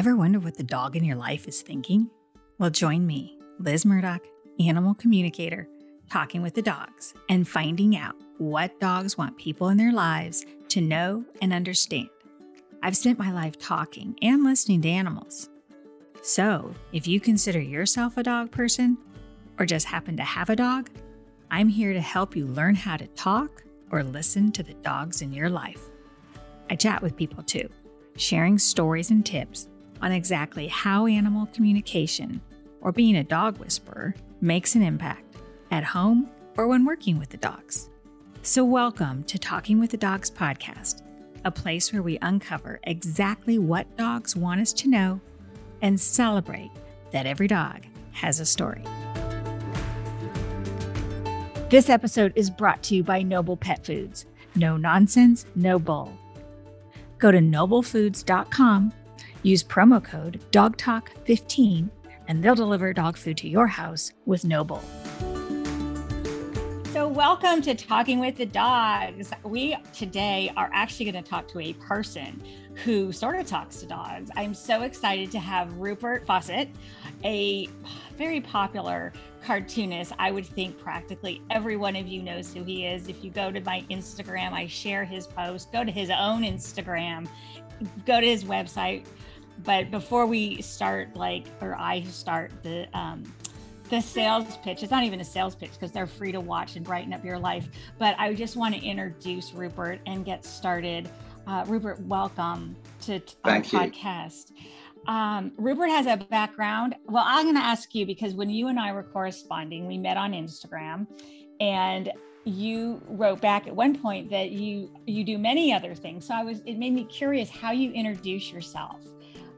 Ever wonder what the dog in your life is thinking? Well, join me, Liz Murdoch, animal communicator, talking with the dogs and finding out what dogs want people in their lives to know and understand. I've spent my life talking and listening to animals. So, if you consider yourself a dog person or just happen to have a dog, I'm here to help you learn how to talk or listen to the dogs in your life. I chat with people too, sharing stories and tips on exactly how animal communication, or being a dog whisperer, makes an impact at home or when working with the dogs. So, welcome to Talking with the Dogs podcast, a place where we uncover exactly what dogs want us to know and celebrate that every dog has a story. This episode is brought to you by Noble Pet Foods. No nonsense, no bull. Go to noblefoods.com Use promo code DOGTALK15 and they'll deliver dog food to your house with Noble. So, welcome to Talking with the Dogs. We today are actually going to talk to a person who sort of talks to dogs. I'm so excited to have Rupert Fawcett, a very popular cartoonist. I would think practically every one of you knows who he is. If you go to my Instagram, I share his post. Go to his own Instagram, go to his website, but before we start, like, or I start the um, the sales pitch. It's not even a sales pitch because they're free to watch and brighten up your life. But I just want to introduce Rupert and get started. Uh, Rupert, welcome to our podcast. Um, Rupert has a background. Well, I'm going to ask you because when you and I were corresponding, we met on Instagram, and you wrote back at one point that you you do many other things. So I was it made me curious how you introduce yourself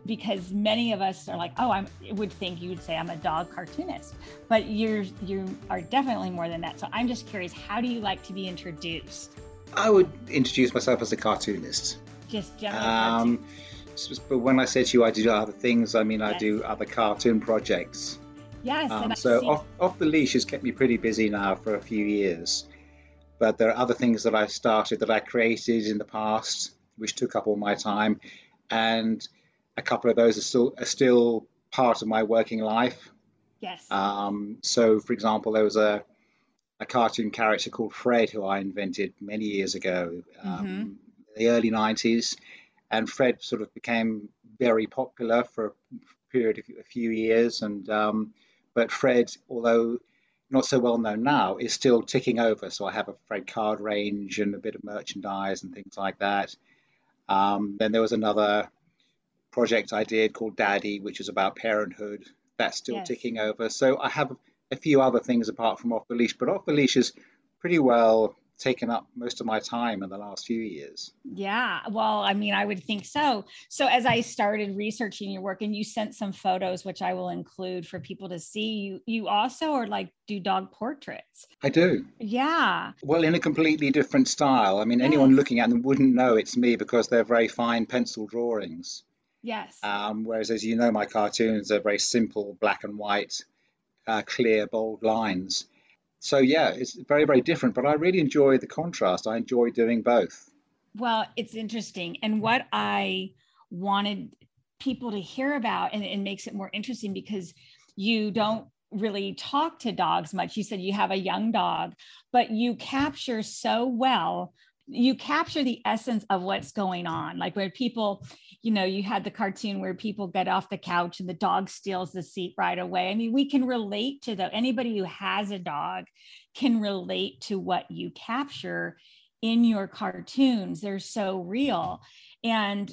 because many of us are like, oh, I would think you would say I'm a dog cartoonist, but you're you are definitely more than that. So I'm just curious, how do you like to be introduced? I would introduce myself as a cartoonist. Just generally. Um, but when I say to you I do other things, I mean yes. I do other cartoon projects. Yes. Um, so off, off the leash has kept me pretty busy now for a few years. But there are other things that I started that I created in the past, which took up all my time, and a couple of those are still are still part of my working life. Yes. Um, so, for example, there was a a cartoon character called Fred who I invented many years ago, um, mm-hmm. the early '90s, and Fred sort of became very popular for a period of a few years. And um, but Fred, although not so well known now, is still ticking over. So I have a Fred card range and a bit of merchandise and things like that. Um, then there was another project I did called Daddy, which is about parenthood. That's still yes. ticking over. So I have a few other things apart from Off the Leash, but Off the Leash is pretty well taken up most of my time in the last few years. Yeah, well, I mean, I would think so. So as I started researching your work and you sent some photos which I will include for people to see, you you also are like do dog portraits. I do. Yeah. Well, in a completely different style. I mean, yes. anyone looking at them wouldn't know it's me because they're very fine pencil drawings. Yes. Um, whereas, as you know, my cartoons are very simple, black and white, uh, clear, bold lines. So, yeah, it's very, very different, but I really enjoy the contrast. I enjoy doing both. Well, it's interesting. And what I wanted people to hear about, and it makes it more interesting because you don't really talk to dogs much. You said you have a young dog, but you capture so well you capture the essence of what's going on. Like where people you know you had the cartoon where people get off the couch and the dog steals the seat right away. I mean we can relate to the anybody who has a dog can relate to what you capture in your cartoons. They're so real. And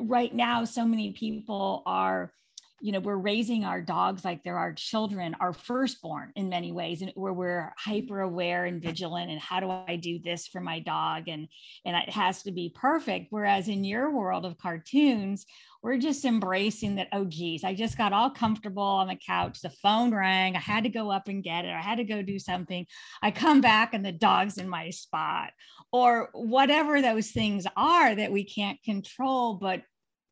right now so many people are you know we're raising our dogs like they're our children our firstborn in many ways and where we're hyper aware and vigilant and how do i do this for my dog? And and it has to be perfect. Whereas in your world of cartoons we're just embracing that oh geez i just got all comfortable on the couch. The phone rang. I had to go up and get it. I had to go do something. I come back and the dog's in my spot. Or whatever those things are that we can't control but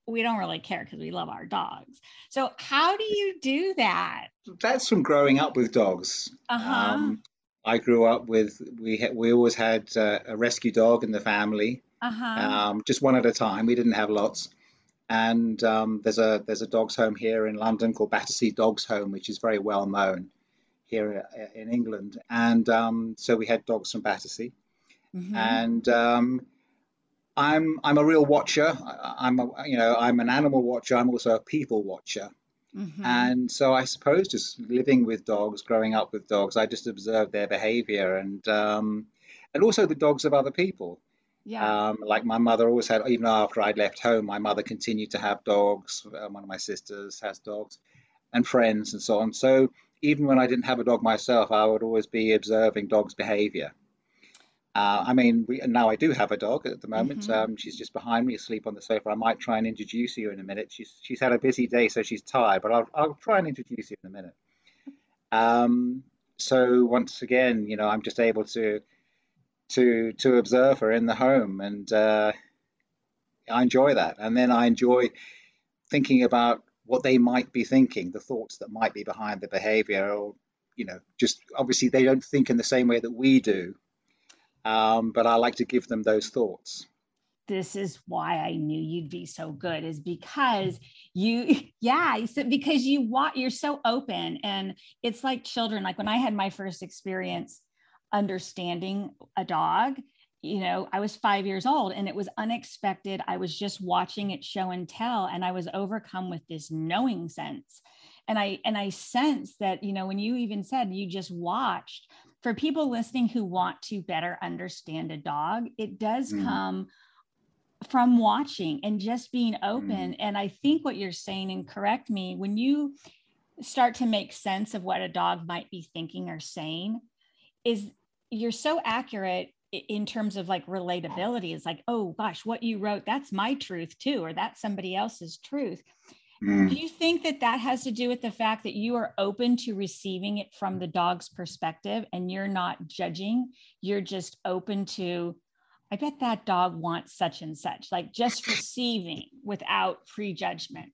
we don't really care because we love our dogs. So how do you do that? That's from growing up with dogs. Uh-huh. Um, I grew up with we ha- we always had uh, a rescue dog in the family. Uh-huh. Um, just one at a time. We didn't have lots. and um, there's a there's a dogs home here in London called Battersea Dogs Home, which is very well known here uh, in England. And um, so we had dogs from Battersea, mm-hmm. and um, I'm I'm a real watcher. I'm a, you know I'm an animal watcher. I'm also a people watcher. Mm-hmm. And so I suppose just living with dogs, growing up with dogs, I just observed their behavior and um, and also the dogs of other people. Yeah. Um, like my mother always had, even after I'd left home, my mother continued to have dogs. Uh, one of my sisters has dogs, and friends and so on. So even when I didn't have a dog myself, I would always be observing dogs' behavior. Uh, I mean, we, now I do have a dog at the moment. Mm-hmm. Um, she's just behind me, asleep on the sofa. I might try and introduce you in a minute. She's she's had a busy day, so she's tired, but I'll I'll try and introduce you in a minute. Um, so once again, you know, I'm just able to to to observe her in the home, and uh, I enjoy that. And then I enjoy thinking about what they might be thinking, the thoughts that might be behind the behavior, or you know, just obviously they don't think in the same way that we do. Um, but I like to give them those thoughts. This is why I knew you'd be so good is because you yeah because you want you're so open. And it's like children like when I had my first experience understanding a dog you know i was five years old and it was unexpected. I was just watching it show and tell and i was overcome with this knowing sense. And i and i sense that you know when you even said you just watched for people listening who want to better understand a dog it does mm. come from watching and just being open mm. and i think what you're saying and correct me when you start to make sense of what a dog might be thinking or saying is you're so accurate in terms of like relatability it's like oh gosh what you wrote that's my truth too or that's somebody else's truth mm. do you think that that has to do with the fact that you are open to receiving it from the dog's perspective and you're not judging you're just open to i bet that dog wants such and such like just receiving without prejudgment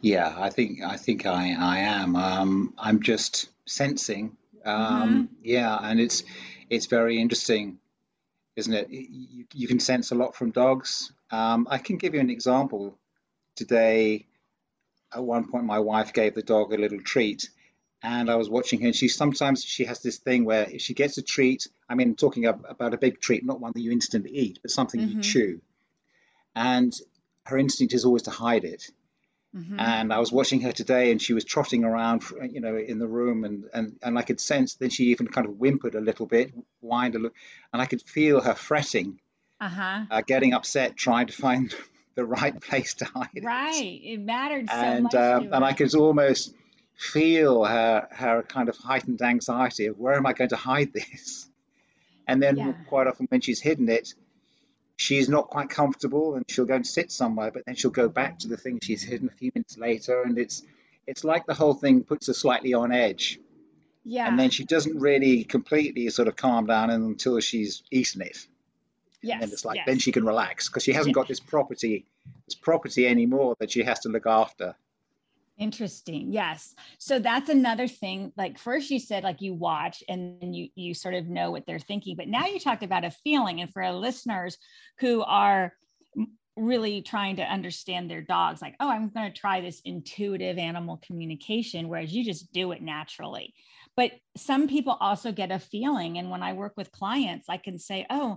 yeah i think i think i i am um i'm just sensing um, mm-hmm. Yeah, and it's it's very interesting, isn't it? You, you can sense a lot from dogs. Um, I can give you an example. Today, at one point, my wife gave the dog a little treat, and I was watching her. And she sometimes she has this thing where if she gets a treat, I mean, talking about a big treat, not one that you instantly eat, but something mm-hmm. you chew, and her instinct is always to hide it. Mm-hmm. And I was watching her today, and she was trotting around, you know, in the room, and and and I could sense. Then she even kind of whimpered a little bit, whined a little, and I could feel her fretting, uh-huh. uh, getting upset, trying to find the right place to hide. It. Right, it, mattered so and, much. Um, and I could almost feel her her kind of heightened anxiety of where am I going to hide this? And then yeah. quite often when she's hidden it, she's not quite comfortable and she'll go and sit somewhere, but then she'll go back to the thing she's hidden a few minutes later, and it's it's like the whole thing puts her slightly on edge. Yeah. And then she doesn't really completely sort of calm down until she's eaten it. Yes. And it's like yes. then she can relax because she hasn't got this property this property anymore that she has to look after. Interesting. Yes. So that's another thing. Like first you said like you watch and then you you sort of know what they're thinking, but now you talked about a feeling and for our listeners who are really trying to understand their dogs like, "Oh, I'm going to try this intuitive animal communication whereas you just do it naturally." But some people also get a feeling and when I work with clients, I can say, "Oh,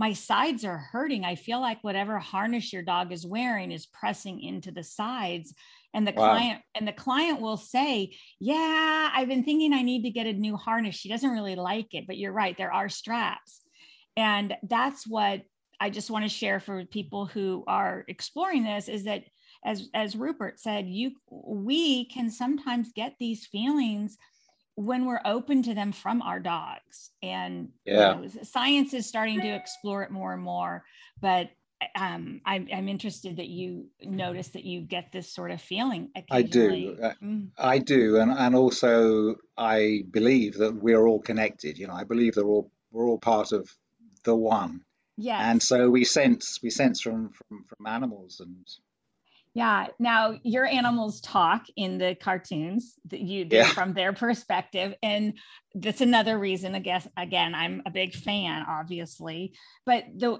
my sides are hurting. I feel like whatever harness your dog is wearing is pressing into the sides and the wow. client and the client will say yeah i've been thinking i need to get a new harness she doesn't really like it but you're right there are straps and that's what i just want to share for people who are exploring this is that as as rupert said you we can sometimes get these feelings when we're open to them from our dogs and yeah. You know, science is starting to explore it more and more but um, I'm, I'm, interested that you notice that you get this sort of feeling. I do. Uh, mm. I do. And, and also I believe that we're all connected. You know, I believe that we're all, we're all part of the one. Yeah. And so we sense, we sense from, from, from animals and yeah. Now your animals talk in the cartoons that you do yeah. from their perspective. And that's another reason, I guess, again, I'm a big fan, obviously, but the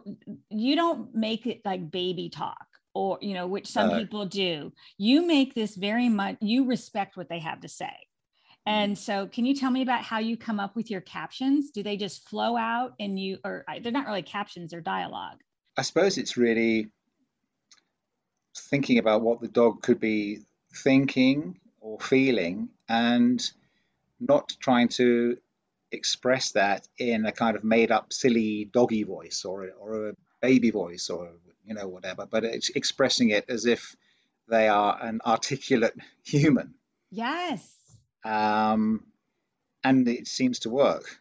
you don't make it like baby talk or you know which some uh, people do you make this very much you respect what they have to say mm-hmm. and so can you tell me about how you come up with your captions do they just flow out and you or they're not really captions they're dialogue i suppose it's really thinking about what the dog could be thinking or feeling and not trying to express that in a kind of made up silly doggy voice or, or a baby voice or you know whatever but it's expressing it as if they are an articulate human. Yes. Um and it seems to work.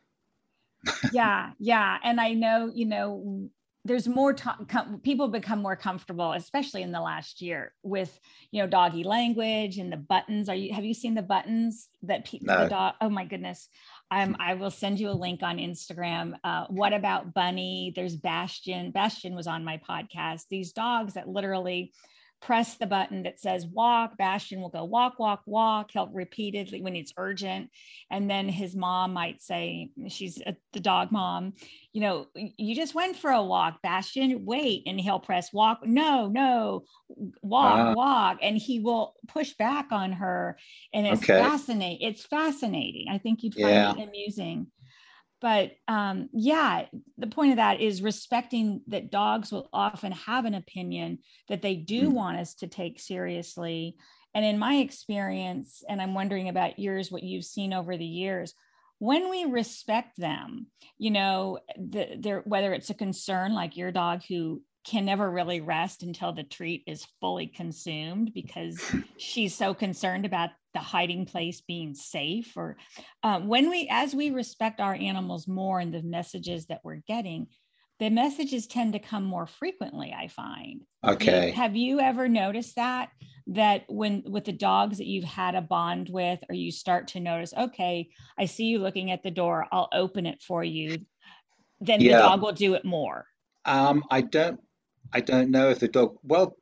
Yeah yeah. And i know you know there's more time com- people become more comfortable especially in the last year with you know doggy language and the buttons are you have you seen the buttons that people no. the dog oh my goodness um, I will send you a link on Instagram. Uh, what about Bunny? There's Bastion. Bastion was on my podcast. These dogs that literally press the button that says walk. Bastion will go walk, walk, walk. He'll repeatedly when it's urgent. And then his mom might say, she's a, the dog mom, you know, you just went for a walk, Bastion, wait. And he'll press walk. No, no, walk, uh, walk. And he will push back on her. And it's okay. fascinating. It's fascinating. I think you'd find yeah. it amusing but um, yeah the point of that is respecting that dogs will often have an opinion that they do mm-hmm. want us to take seriously and in my experience and i'm wondering about yours what you've seen over the years when we respect them you know the, whether it's a concern like your dog who can never really rest until the treat is fully consumed because she's so concerned about the hiding place being safe or uh, when we as we respect our animals more and the messages that we're getting the messages tend to come more frequently i find. Okay. have you ever noticed that that when with the dogs that you've had a bond with or you start to notice okay i see you looking at the door i'll open it for you then yeah. the dog will do it more? Um i don't I don't know if the dog. Well,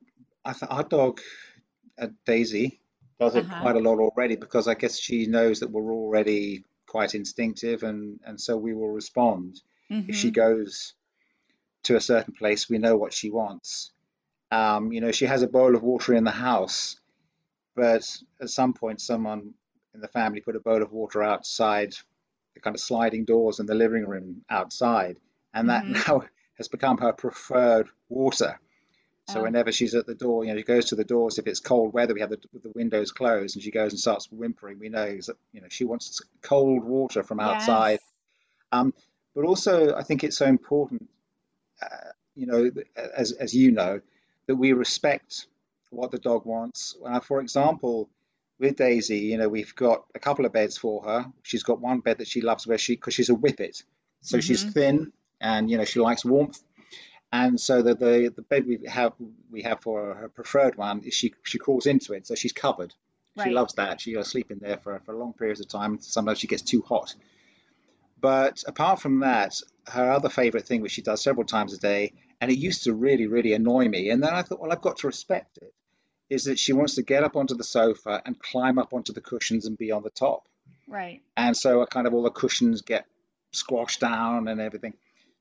I th- our dog, uh, Daisy, does it uh-huh. quite a lot already because I guess she knows that we're already quite instinctive, and and so we will respond mm-hmm. if she mm-hmm. goes to a certain place. We know what she wants. Um, you know, she has a bowl of water in the house, but at some point, someone in the family put a bowl of water outside the kind of sliding doors in the living room outside, and that mm-hmm. now has become her preferred water. So oh. whenever she's at the door, you know, she goes to the doors. If it's cold weather, we have the, the windows closed, and she goes and starts whimpering. We know that you know she wants cold water from outside. Yes. Um, but also, I think it's so important, uh, you know, as as you know, that we respect what the dog wants. Uh, for example, with Daisy, you know, we've got a couple of beds for her. She's got one bed that she loves where she because she's a whippet, so mm-hmm. she's thin and you know she likes warmth. And so the, the, the bed we have we have for her preferred one is she she crawls into it, so she's covered. Right. She loves that. She goes sleep in there for, for long periods of time. Sometimes she gets too hot. But apart from that, her other favorite thing, which she does several times a day, and it used to really, really annoy me. And then I thought, well, I've got to respect it, is that she wants to get up onto the sofa and climb up onto the cushions and be on the top. Right. And so kind of all the cushions get squashed down and everything.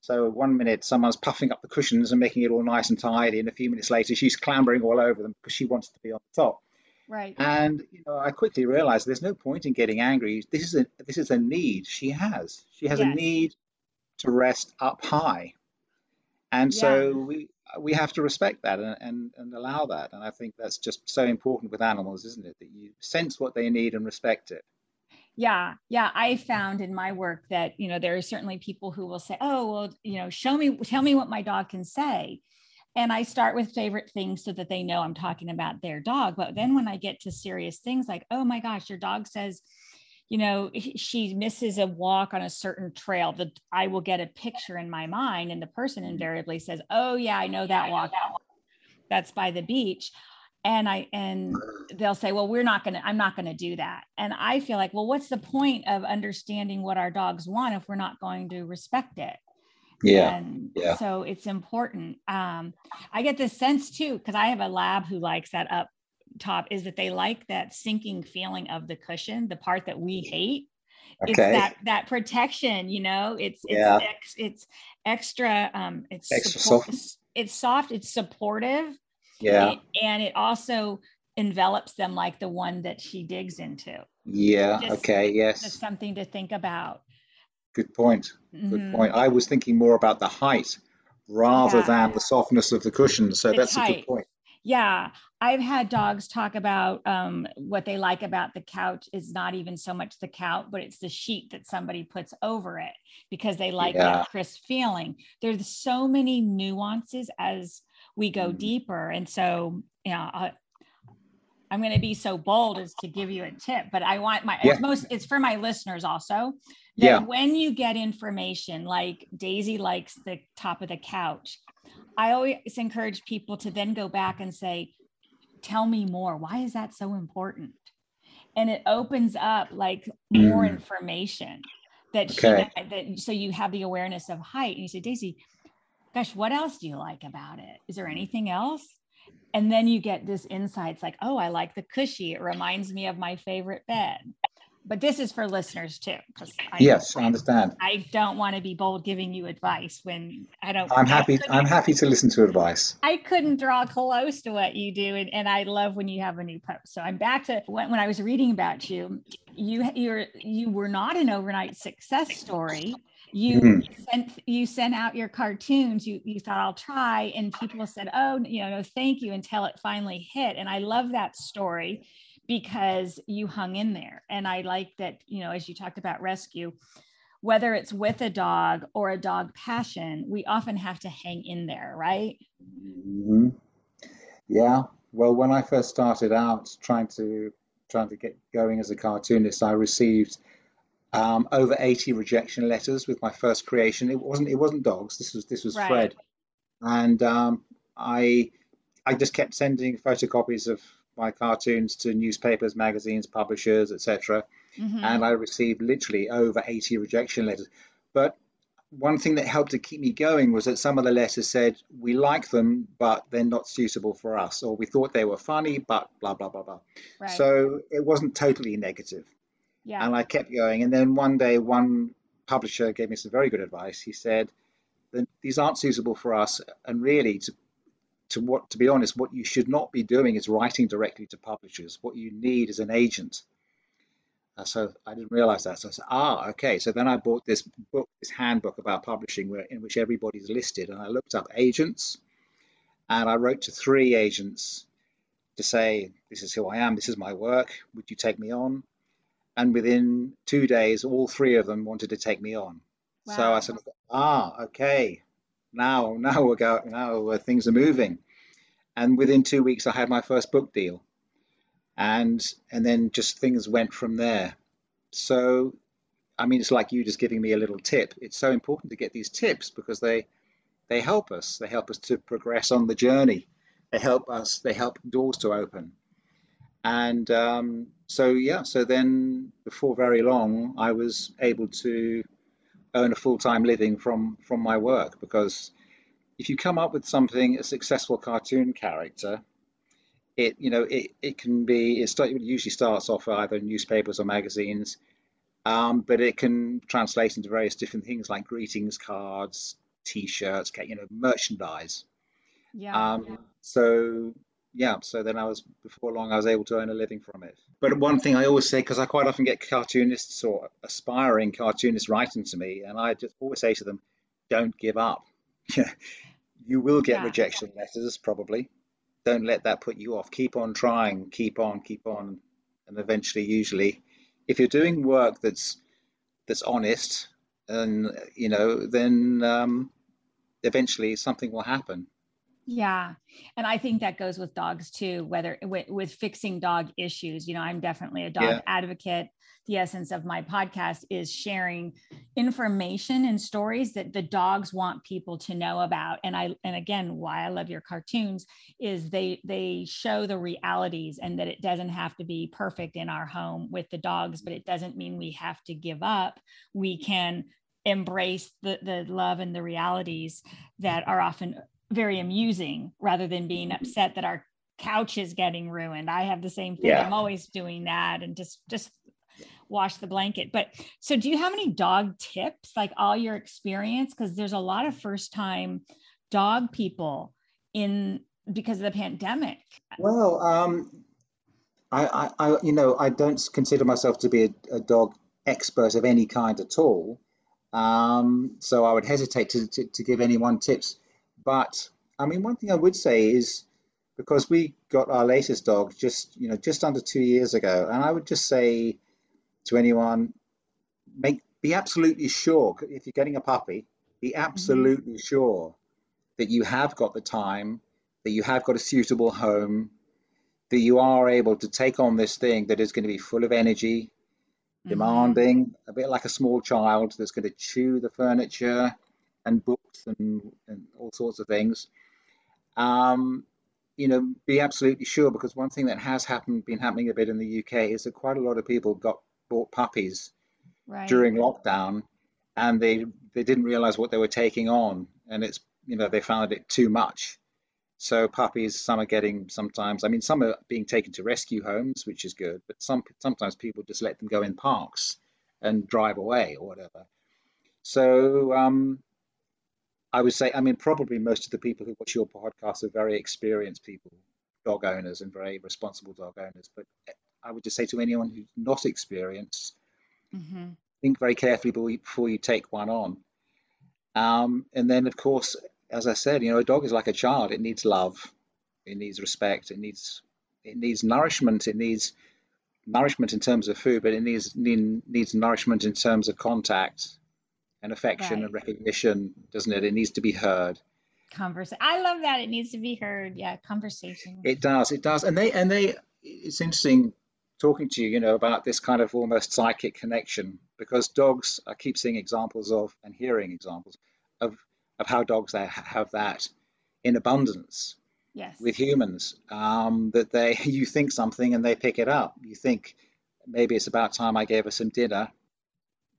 So one minute someone's puffing up the cushions and making it all nice and tidy, and a few minutes later she's clambering all over them because she wants to be on the top. Right. And you know, I quickly realized there's no point in getting angry. This is a this is a need she has. She has yes. a need to rest up high, and yeah. so we we have to respect that and, and, and allow that. And I think that's just so important with animals, isn't it? That you sense what they need and respect it yeah yeah i found in my work that you know there are certainly people who will say oh well you know show me tell me what my dog can say. And i start with favorite things so that they know i'm talking about their dog. But then when i get to serious things like oh my gosh your dog says you know she misses a walk on a certain trail that i will get a picture in my mind and the person mm-hmm. invariably says oh yeah i know that walk. That's by the beach and i and they'll say well we're not going to i'm not going to do that and i feel like well what's the point of understanding what our dogs want if we're not going to respect it yeah and yeah so it's important um i get this sense too because i have a lab who likes that up top is that they like that sinking feeling of the cushion the part that we hate okay. it's that that protection you know it's it's yeah. ex, it's extra um it's extra support, soft. it's soft it's supportive Yeah. And it also envelops them like the one that she digs into. Yeah. Just, okay. Yes. Just something to think about. Good point. Mm-hmm. Good point. I was thinking more about the height rather yeah. than the softness of the cushion. So it's that's height. a good point. Yeah, I've had dogs talk about um, what they like about the couch is not even so much the couch, but it's the sheet that somebody puts over it because they like yeah. that crisp feeling. There's so many nuances as we go mm. deeper, and so you know, I, I'm going to be so bold as to give you a tip, but I want my yeah. it's most it's for my listeners also. That yeah. when you get information like Daisy likes the top of the couch, I always encourage people to then go back and say, tell me more. Why is that so important? And it opens up like more mm. information that okay. she that so you have the awareness of height. And you say, Daisy, gosh, what else do you like about it? Is there anything else? And then you get this insights like, oh, I like the cushy. It reminds me of my favorite bed but this is for listeners too. I, yes, I understand. I don't want to be bold giving you advice when I don't. I'm happy. I'm happy to listen to advice. I couldn't draw close to what you do, and, and I love when you have a new post. So I'm back to when, when I was reading about you. You you're you were not an overnight success story. You mm-hmm. sent you sent out your cartoons. You you thought I'll try, and people said, "Oh, you know, no, thank you," until it finally hit. And I love that story because you hung in there. And I like that, you know, as you talked about rescue, whether it's with a dog or a dog passion, we often have to hang in there, right? Mm-hmm. Yeah. Well, when I first started out trying to trying to get going as a cartoonist, I received um, over 80 rejection letters with my first creation. It wasn't it wasn't dogs. This was this was right. Fred, and um, I I just kept sending photocopies of my cartoons to newspapers, magazines, publishers, etc. Mm-hmm. And I received literally over 80 rejection letters. But one thing that helped to keep me going was that some of the letters said, We like them, but they're not suitable for us, or we thought they were funny, but blah, blah, blah, blah. Right. So it wasn't totally negative. Yeah. And I kept going. And then one day, one publisher gave me some very good advice. He said, These aren't suitable for us, and really, to to what to be honest what you should not be doing is writing directly to publishers. What you need is an agent. Uh, so i didn't realize that. So i said ah okay. So then i bought this book this handbook about publishing where in which everybody's listed. And i looked up agents. And i wrote to three agents to say this is who i am. This is my work. Would you take me on and within two days all three of them wanted to take me on. Wow. so i said ah okay. Now now we're going now uh, things are moving. And within two weeks i had my first book deal. And and then just things went from there. So i mean it's like you just giving me a little tip. It's so important to get these tips because they they help us. They help us to progress on the journey. They help us they help doors to open and um, so yeah so then before very long i was able to earn a full-time living from from my work because if you come up with something a successful cartoon character it you know it, it can be it, start, it usually starts off either newspapers or magazines um, but it can translate into various different things like greetings cards t-shirts you know merchandise yeah, um, yeah. so yeah, so then I was before long I was able to earn a living from it. But one thing I always say because I quite often get cartoonists or aspiring cartoonists writing to me, and I just always say to them, "Don't give up. you will get yeah. rejection letters probably. Don't let that put you off. Keep on trying. Keep on. Keep on, and eventually, usually, if you're doing work that's that's honest, and you know, then um, eventually something will happen. Yeah. And I think that goes with dogs too, whether with, with fixing dog issues. You know, I'm definitely a dog yeah. advocate. The essence of my podcast is sharing information and stories that the dogs want people to know about. And I and again, why I love your cartoons is they they show the realities and that it doesn't have to be perfect in our home with the dogs, but it doesn't mean we have to give up. We can embrace the the love and the realities that are often very amusing rather than being mm-hmm. upset that our couch is getting ruined. I have the same thing. Yeah. I'm always doing that and just just wash the blanket. But so do you have any dog tips like all your experience because there's a lot of first time dog people in because of the pandemic? Well, um, I, I, I, you know, I don't consider myself to be a, a dog expert of any kind at all. Um, so I would hesitate to, to, to, give anyone tips. But I mean, one thing I would say is because we got our latest dog just, you know, just under two years ago, and I would just say to anyone, make be absolutely sure if you're getting a puppy, be mm-hmm. absolutely mm-hmm. sure that you have got the time, that you have got a suitable home, that you are able to take on this thing that is going to be full of energy, mm-hmm. demanding, a bit like a small child that's going to chew the furniture and and, and all sorts of things. Um, you know, be absolutely sure because one thing that has happened, been happening a bit in the UK is that quite a lot of people got bought puppies right. during lockdown and they they didn't realize what they were taking on and it's you know they found it too much so puppies some are getting sometimes i mean some are being taken to rescue homes which is good but some sometimes people just let them go in parks and drive away or whatever so um, i would say i mean probably most of the people who watch your podcast are very experienced people dog owners and very responsible dog owners. But i would just say to anyone who's not experienced mm-hmm. think very carefully before you, take one on. Um, and then, of course, as I said, you know, a dog is like a child. It needs love, it needs respect, it needs it needs nourishment, it needs nourishment in terms of food, but it needs need, needs nourishment in terms of contact and affection right. and recognition, doesn't it? It needs to be heard. Conversation. I love that. It needs to be heard. Yeah, conversation. It does. It does. And they and they. It's interesting talking to you, you know, about this kind of almost psychic connection because dogs. I keep seeing examples of and hearing examples of of how dogs have that in abundance yes. with humans. Um, that they you think something and they pick it up. You think maybe it's about time I gave her some dinner.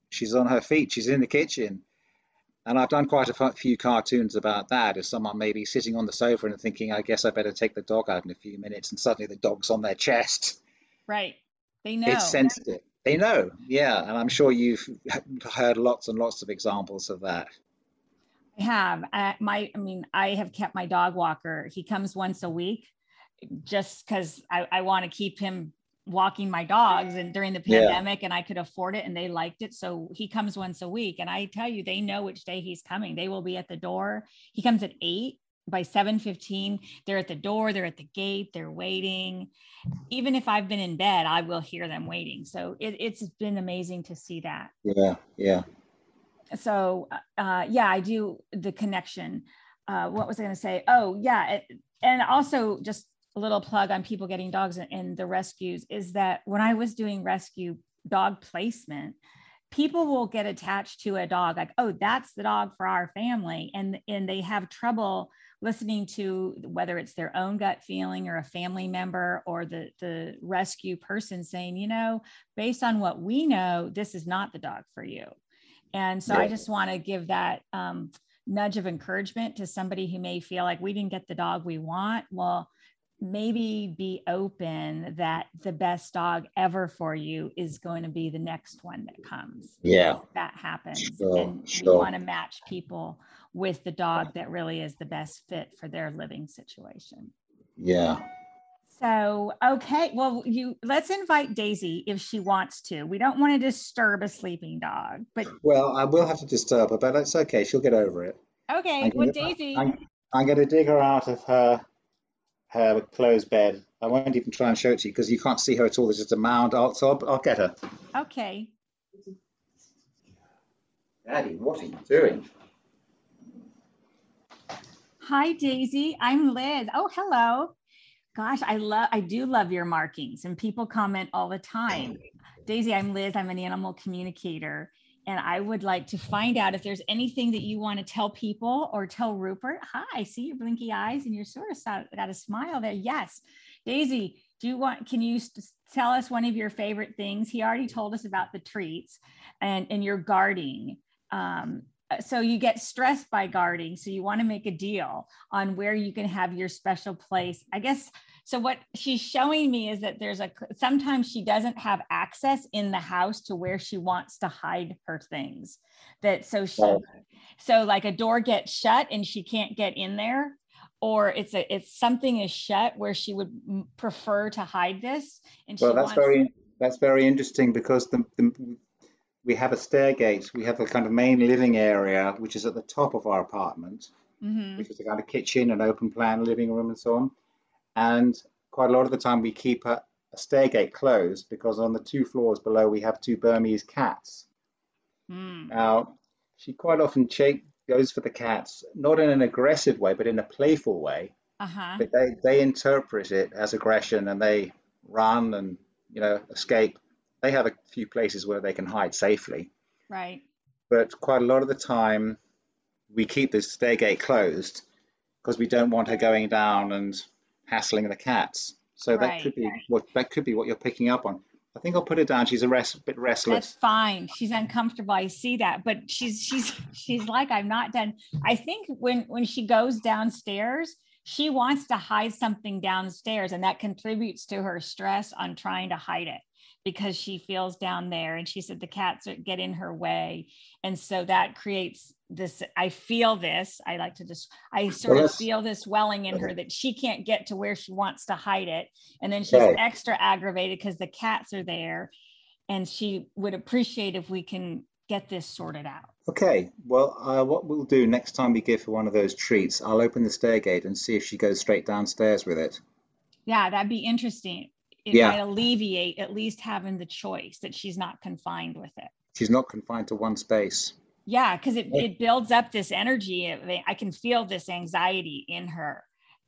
She's on her feet. She's in the kitchen. And I've done quite a few cartoons about that. As someone maybe sitting on the sofa and thinking, I guess I better take the dog out in a few minutes, and suddenly the dog's on their chest. Right. They know. It's sensitive. They know. Yeah. And I'm sure you've heard lots and lots of examples of that. I have. Uh, my, I mean, I have kept my dog walker. He comes once a week just because I, I want to keep him walking my dogs and during the pandemic yeah. and I could afford it and they liked it. So he comes once a week. And I tell you, they know which day he's coming. They will be at the door. He comes at eight by 7:15 they're at the door they're at the gate they're waiting even if i've been in bed i will hear them waiting so it, it's been amazing to see that yeah yeah so uh, yeah, I do the connection. Uh, what was I going to say? Oh yeah, it, and also just a little plug on people getting dogs in, the rescues is that when I was doing rescue dog placement, people will get attached to a dog like oh that's the dog for our family and and they have trouble listening to whether it's their own gut feeling or a family member or the the rescue person saying you know based on what we know this is not the dog for you and so yeah. I just want to give that um, nudge of encouragement to somebody who may feel like we didn't get the dog we want. Well, maybe be open that the best dog ever for you is going to be the next one that comes. Yeah. That happens. Sure, and sure. we want to match people with the dog that really is the best fit for their living situation. Yeah. So, okay, well, you let's invite Daisy if she wants to. We don't want to disturb a sleeping dog, but well, I will have to disturb her, but it's okay. She'll get over it. Okay, well, Daisy, I'm, I'm going to dig her out of her her closed bed. I won't even try and show it to you because you can't see her at all. There's just a mound. I'll, so I'll, I'll get her. Okay. Daddy, what are you doing? Hi, Daisy. I'm Liz. Oh, hello. Gosh, I love, I do love your markings, and people comment all the time. Daisy, I'm Liz. I'm an animal communicator, and I would like to find out if there's anything that you want to tell people or tell Rupert. Hi, I see your blinky eyes, and you're sort of got a smile there. Yes, Daisy, do you want? Can you tell us one of your favorite things? He already told us about the treats and and your guarding. Um, Uh, so you get stressed by guarding so you want to make a deal on where you can have your special place. I guess so what she's showing me is that there's a sometimes she doesn't have access in the house to where she wants to hide her things. That so she so like a door gets shut and she can't get in there or it's a it's something is shut where she would prefer to hide this and well that's very that's very interesting because the, the we have a stair gate we have a kind of main living area which is at the top of our apartment mm-hmm. which is a kind of kitchen and open plan living room and so on and quite a lot of the time we keep a, a stair gate closed because on the two floors below we have two burmese cats mm. now she quite often ch- goes for the cats, not in an aggressive way, but in a playful way. Uh-huh. But they, they interpret it as aggression and they run and, you know, escape. They have a few places where they can hide safely. Right. But quite a lot of the time, we keep the stair gate closed because we don't want her going down and hassling the cats. So right. that could be what that could be what you're picking up on. I think I'll put it down. She's a rest, bit restless. That's fine. She's uncomfortable. I see that, but she's she's she's like I'm not done. I think when when she goes downstairs, she wants to hide something downstairs, and that contributes to her stress on trying to hide it because she feels down there. And she said the cats get in her way, and so that creates this i feel this i like to just i sort well, of feel this welling in her that she can't get to where she wants to hide it. And then she's okay. extra aggravated because the cats are there. And she would appreciate if we can get this sorted out okay well uh, what we'll do next time we give her one of those treats i'll open the stair gate and see if she goes straight downstairs with it. Yeah that'd be interesting. It yeah. might alleviate at least having the choice that she's not confined with it. She's not confined to one space. Yeah because it, it builds up this energy. I can feel this anxiety in her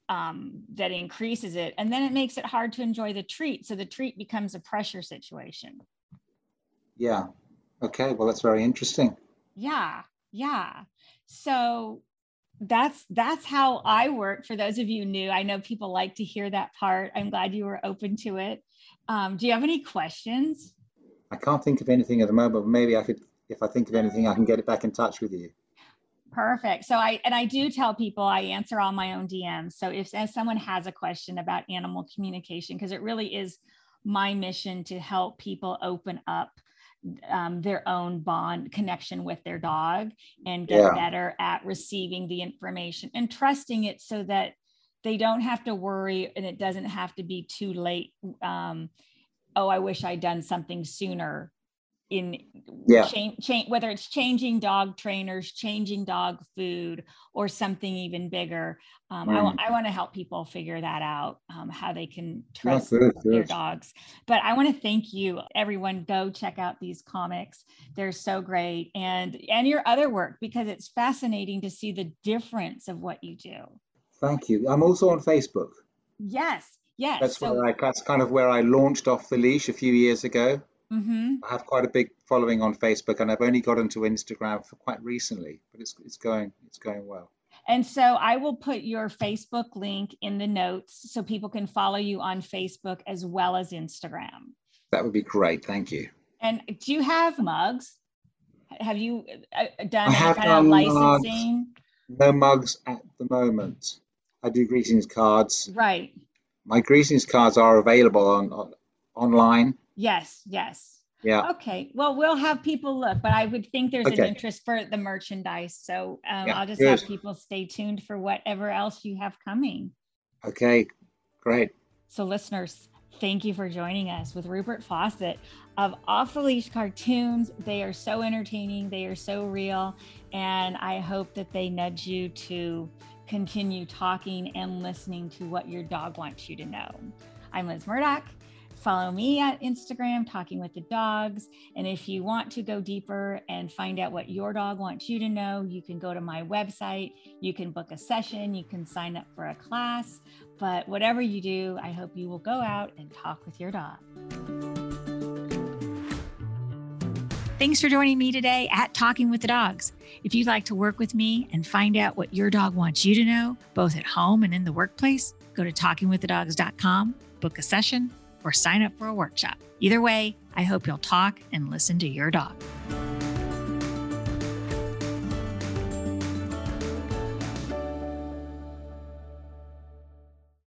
um, that increases it and then it makes it hard to enjoy the treat so the treat becomes a pressure situation. Yeah. Okay well that's very interesting yeah yeah so that's that's how i work for those of you new i know people like to hear that part i'm glad you were open to it um, do you have any questions i can't think of anything at the moment but maybe i could if I think of anything, I can get it back in touch with you. Perfect. So I and I do tell people I answer all my own DMs. So if, if someone has a question about animal communication, because it really is my mission to help people open up um, their own bond connection with their dog and get yeah. better at receiving the information and trusting it so that they don't have to worry and it doesn't have to be too late. Um, oh, I wish I'd done something sooner in yeah. change, change whether it's changing dog trainers changing dog food or something even bigger um, mm. I, I want to help people figure that out um, how they can trust good, their good. dogs. But i want to thank you everyone. Go check out these comics. They're so great. And and your other work because it's fascinating to see the difference of what you do. Thank you. I'm also on facebook. Yes yes. That's so, where I, that's kind of where i launched off the leash a few years ago Mm-hmm. I have quite a big following on Facebook, and I've only got into Instagram for quite recently, but it's it's going it's going well. And so I will put your Facebook link in the notes so people can follow you on Facebook as well as Instagram. That would be great. Thank you. And do you have mugs? Have you uh, done any kind of licensing? Mugs, no mugs at the moment. I do greetings cards. Right. My greetings cards are available on, on online. Yes, yes. Yeah. Okay. Well, we'll have people look, but I would think there's okay. an interest for the merchandise. So um, yeah, I'll just good. have people stay tuned for whatever else you have coming. Okay. Great. So, listeners, thank you for joining us with Rupert Fawcett of Off the Leash Cartoons. They are so entertaining, they are so real, and I hope that they nudge you to continue talking and listening to what your dog wants you to know. I'm Liz Murdoch. Follow me at Instagram, Talking with the Dogs. And if you want to go deeper and find out what your dog wants you to know, you can go to my website. You can book a session, you can sign up for a class. But whatever you do, I hope you will go out and talk with your dog. Thanks for joining me today at Talking with the Dogs. If you'd like to work with me and find out what your dog wants you to know, both at home and in the workplace, go to talkingwiththedogs.com, book a session, or sign up for a workshop. Either way, I hope you'll talk and listen to your dog.